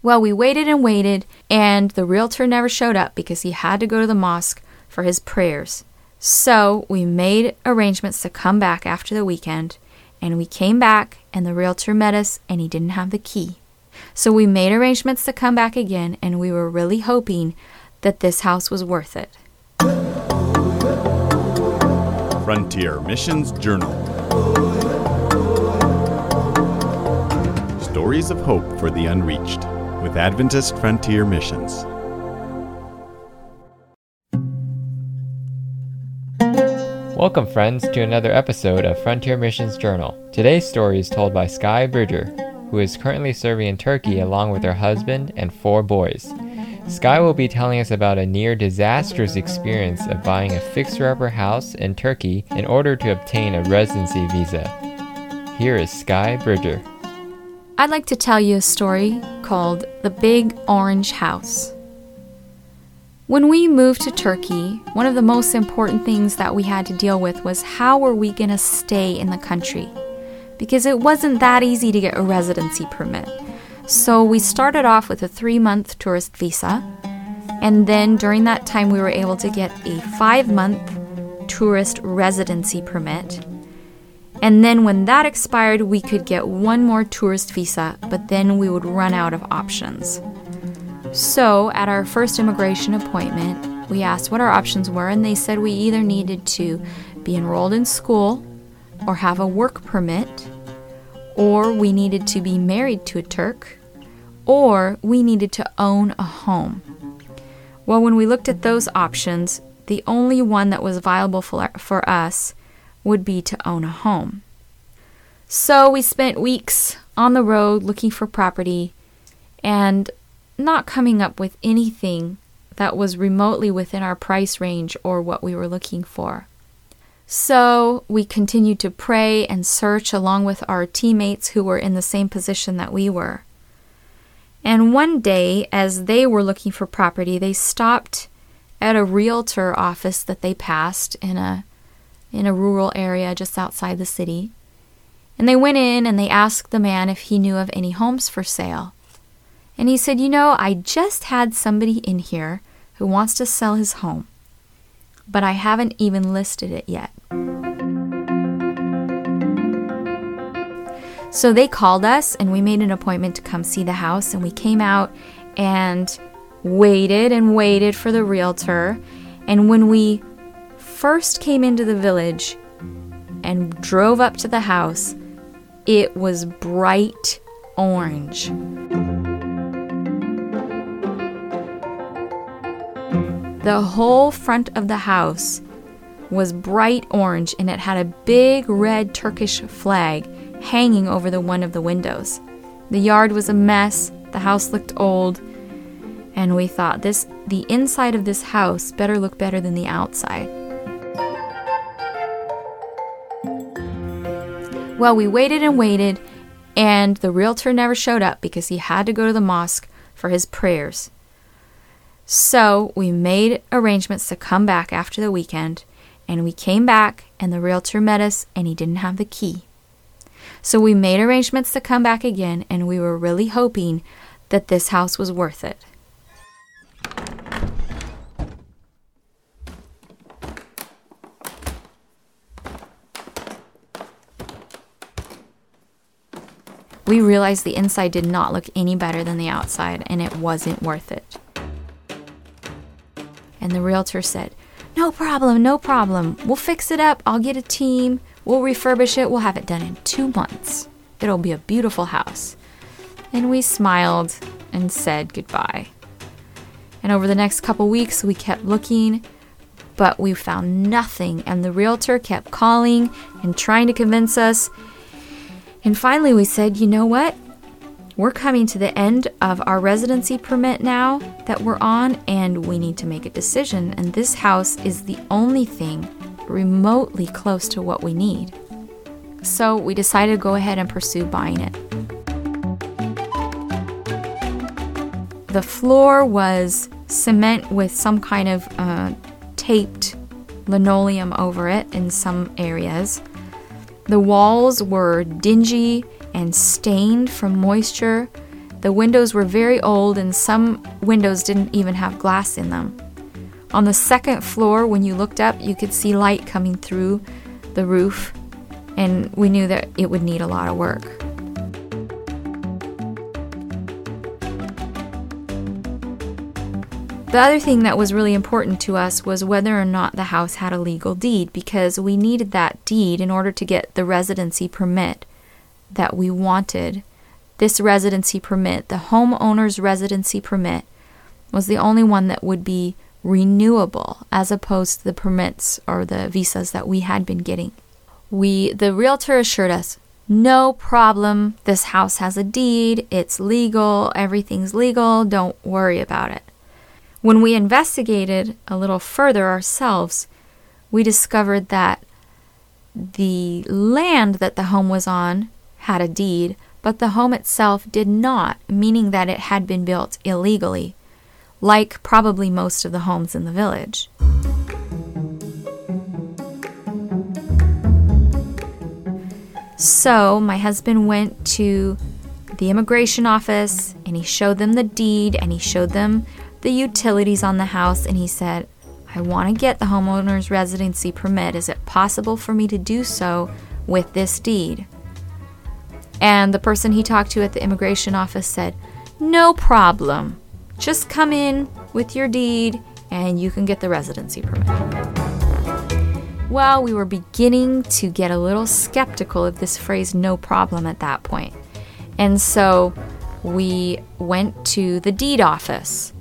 Well, we waited and waited, and the realtor never showed up because he had to go to the mosque for his prayers. So we made arrangements to come back after the weekend, and we came back, and the realtor met us, and he didn't have the key. So we made arrangements to come back again, and we were really hoping that this house was worth it. Frontier Missions Journal. Stories of Hope for the Unreached with Adventist Frontier Missions. Welcome, friends, to another episode of Frontier Missions Journal. Today's story is told by Sky Bridger, who is currently serving in Turkey along with her husband and four boys. Sky will be telling us about a near disastrous experience of buying a fixer upper house in Turkey in order to obtain a residency visa. Here is Sky Bridger. I'd like to tell you a story called The Big Orange House. When we moved to Turkey, one of the most important things that we had to deal with was how were we going to stay in the country? Because it wasn't that easy to get a residency permit. So we started off with a three month tourist visa, and then during that time, we were able to get a five month tourist residency permit. And then when that expired, we could get one more tourist visa, but then we would run out of options. So, at our first immigration appointment, we asked what our options were, and they said we either needed to be enrolled in school or have a work permit, or we needed to be married to a Turk, or we needed to own a home. Well, when we looked at those options, the only one that was viable for, for us would be to own a home. So we spent weeks on the road looking for property, and not coming up with anything that was remotely within our price range or what we were looking for. So we continued to pray and search along with our teammates who were in the same position that we were. And one day, as they were looking for property, they stopped at a realtor office that they passed in a in a rural area just outside the city. And they went in and they asked the man if he knew of any homes for sale. And he said, You know, I just had somebody in here who wants to sell his home, but I haven't even listed it yet. So they called us and we made an appointment to come see the house. And we came out and waited and waited for the realtor. And when we first came into the village and drove up to the house, it was bright orange. The whole front of the house was bright orange and it had a big red Turkish flag hanging over the one of the windows. The yard was a mess, the house looked old, and we thought this the inside of this house better look better than the outside. Well, we waited and waited, and the realtor never showed up because he had to go to the mosque for his prayers. So we made arrangements to come back after the weekend, and we came back, and the realtor met us, and he didn't have the key. So we made arrangements to come back again, and we were really hoping that this house was worth it. We realized the inside did not look any better than the outside, and it wasn't worth it. And the realtor said, No problem, no problem. We'll fix it up. I'll get a team. We'll refurbish it. We'll have it done in two months. It'll be a beautiful house. And we smiled and said goodbye. And over the next couple weeks, we kept looking, but we found nothing. And the realtor kept calling and trying to convince us. And finally, we said, you know what? We're coming to the end of our residency permit now that we're on, and we need to make a decision. And this house is the only thing remotely close to what we need. So we decided to go ahead and pursue buying it. The floor was cement with some kind of uh, taped linoleum over it in some areas. The walls were dingy and stained from moisture. The windows were very old, and some windows didn't even have glass in them. On the second floor, when you looked up, you could see light coming through the roof, and we knew that it would need a lot of work. The other thing that was really important to us was whether or not the house had a legal deed because we needed that deed in order to get the residency permit that we wanted. This residency permit, the homeowner's residency permit, was the only one that would be renewable as opposed to the permits or the visas that we had been getting. We the realtor assured us, "No problem. This house has a deed. It's legal. Everything's legal. Don't worry about it." When we investigated a little further ourselves, we discovered that the land that the home was on had a deed, but the home itself did not, meaning that it had been built illegally, like probably most of the homes in the village. So, my husband went to the immigration office and he showed them the deed and he showed them the utilities on the house and he said, I want to get the homeowner's residency permit. Is it possible for me to do so with this deed? And the person he talked to at the immigration office said, No problem. Just come in with your deed and you can get the residency permit. Well, we were beginning to get a little skeptical of this phrase no problem at that point. And so we went to the deed office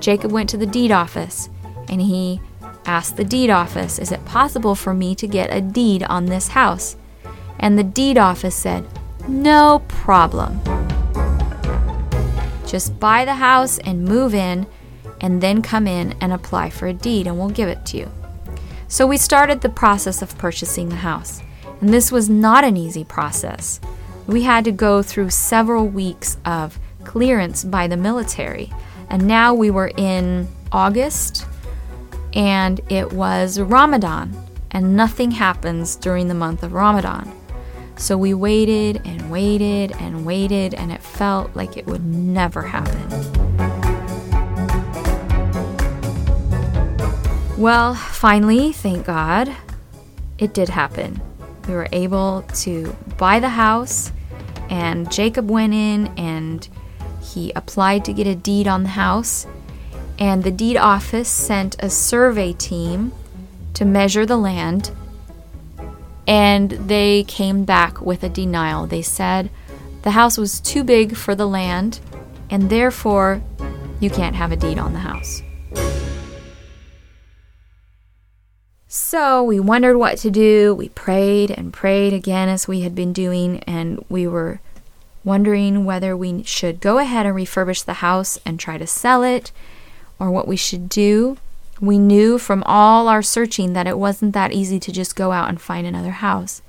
Jacob went to the deed office and he asked the deed office, Is it possible for me to get a deed on this house? And the deed office said, No problem. Just buy the house and move in, and then come in and apply for a deed, and we'll give it to you. So we started the process of purchasing the house. And this was not an easy process. We had to go through several weeks of clearance by the military and now we were in August and it was Ramadan, and nothing happens during the month of Ramadan. So we waited and waited and waited, and it felt like it would never happen. Well, finally, thank God, it did happen. We were able to buy the house, and Jacob went in and he applied to get a deed on the house, and the deed office sent a survey team to measure the land, and they came back with a denial. They said the house was too big for the land, and therefore you can't have a deed on the house. So we wondered what to do. We prayed and prayed again as we had been doing, and we were wondering whether we should go ahead and refurbish the house and try to sell it or what we should do. We knew from all our searching that it wasn't that easy to just go out and find another house.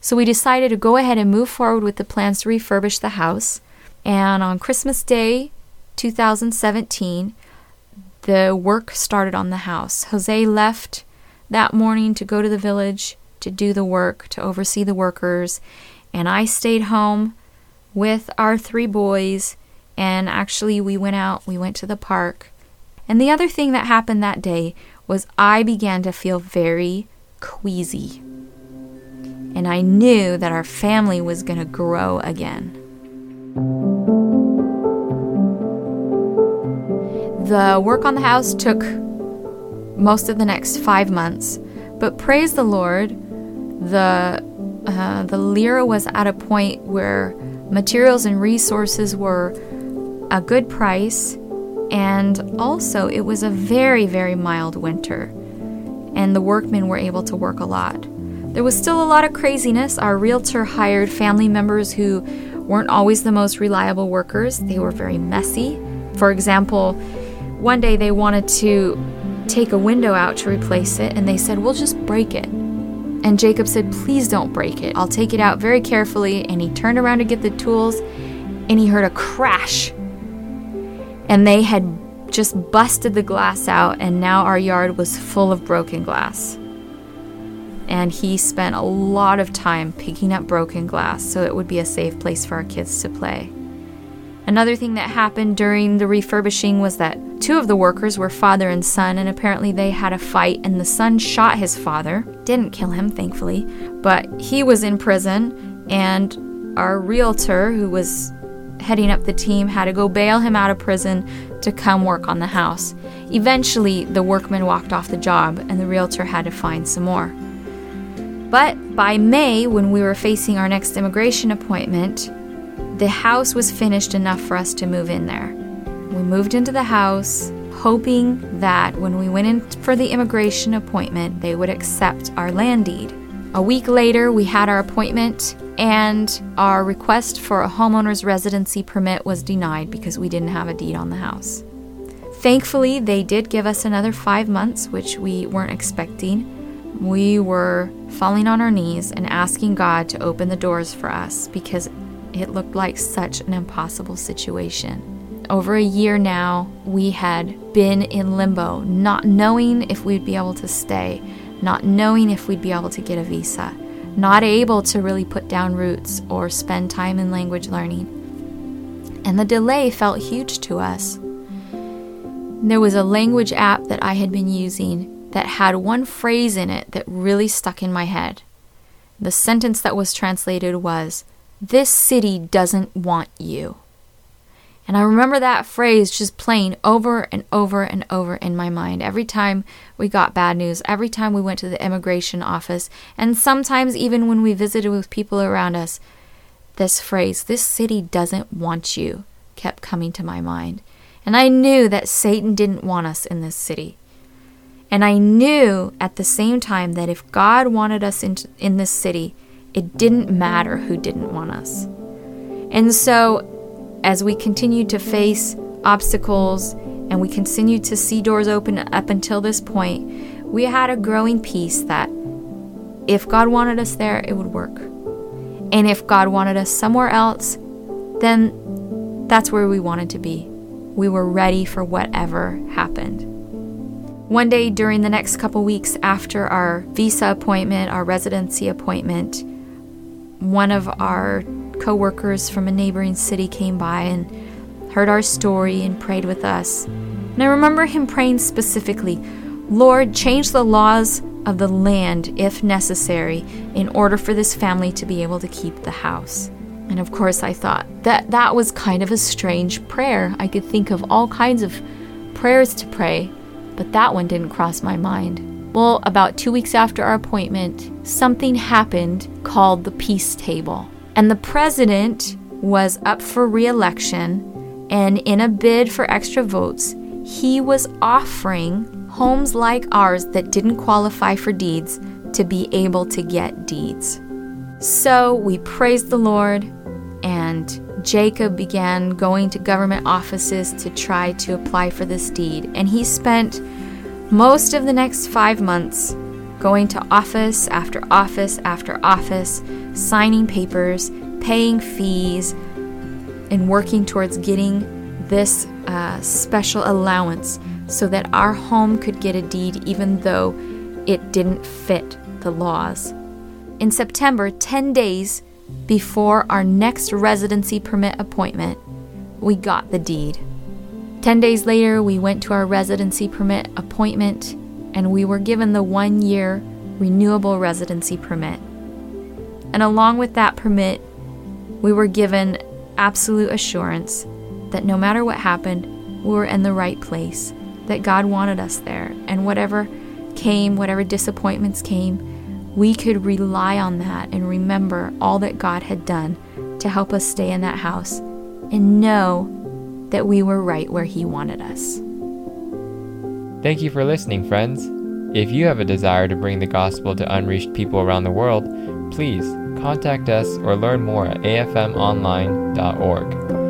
So we decided to go ahead and move forward with the plans to refurbish the house. And on Christmas Day 2017, the work started on the house. Jose left that morning to go to the village to do the work, to oversee the workers, and I stayed home with our three boys, and actually, we went out, we went to the park. And the other thing that happened that day was I began to feel very queasy. And I knew that our family was going to grow again. The work on the house took most of the next five months, but praise the Lord, the uh, the lira was at a point where Materials and resources were a good price, and also it was a very, very mild winter, and the workmen were able to work a lot. There was still a lot of craziness. Our realtor hired family members who weren't always the most reliable workers, they were very messy. For example, one day they wanted to take a window out to replace it, and they said, We'll just break it. And Jacob said, Please don't break it. I'll take it out very carefully. And he turned around to get the tools and he heard a crash. And they had just busted the glass out, and now our yard was full of broken glass. And he spent a lot of time picking up broken glass so it would be a safe place for our kids to play. Another thing that happened during the refurbishing was that two of the workers were father and son, and apparently they had a fight, and the son shot his father. Didn't kill him, thankfully, but he was in prison, and our realtor, who was heading up the team, had to go bail him out of prison to come work on the house. Eventually, the workman walked off the job, and the realtor had to find some more. But by May, when we were facing our next immigration appointment, the house was finished enough for us to move in there. We moved into the house, hoping that when we went in for the immigration appointment, they would accept our land deed. A week later, we had our appointment, and our request for a homeowner's residency permit was denied because we didn't have a deed on the house. Thankfully, they did give us another five months, which we weren't expecting. We were falling on our knees and asking God to open the doors for us because it looked like such an impossible situation. Over a year now, we had been in limbo, not knowing if we'd be able to stay, not knowing if we'd be able to get a visa, not able to really put down roots or spend time in language learning. And the delay felt huge to us. There was a language app that I had been using that had one phrase in it that really stuck in my head. The sentence that was translated was, this city doesn't want you. And I remember that phrase just playing over and over and over in my mind every time we got bad news, every time we went to the immigration office, and sometimes even when we visited with people around us. This phrase, this city doesn't want you, kept coming to my mind. And I knew that Satan didn't want us in this city. And I knew at the same time that if God wanted us in, in this city, it didn't matter who didn't want us. And so, as we continued to face obstacles and we continued to see doors open up until this point, we had a growing peace that if God wanted us there, it would work. And if God wanted us somewhere else, then that's where we wanted to be. We were ready for whatever happened. One day during the next couple weeks after our visa appointment, our residency appointment, one of our coworkers from a neighboring city came by and heard our story and prayed with us. And I remember him praying specifically, Lord, change the laws of the land if necessary in order for this family to be able to keep the house. And of course, I thought that that was kind of a strange prayer. I could think of all kinds of prayers to pray, but that one didn't cross my mind. Well, about two weeks after our appointment, something happened called the Peace Table. And the president was up for re election, and in a bid for extra votes, he was offering homes like ours that didn't qualify for deeds to be able to get deeds. So we praised the Lord, and Jacob began going to government offices to try to apply for this deed. And he spent most of the next five months going to office after office after office, signing papers, paying fees, and working towards getting this uh, special allowance so that our home could get a deed even though it didn't fit the laws. In September, 10 days before our next residency permit appointment, we got the deed. Ten days later, we went to our residency permit appointment and we were given the one year renewable residency permit. And along with that permit, we were given absolute assurance that no matter what happened, we were in the right place, that God wanted us there, and whatever came, whatever disappointments came, we could rely on that and remember all that God had done to help us stay in that house and know that we were right where He wanted us. Thank you for listening, friends. If you have a desire to bring the gospel to unreached people around the world, please contact us or learn more at afmonline.org.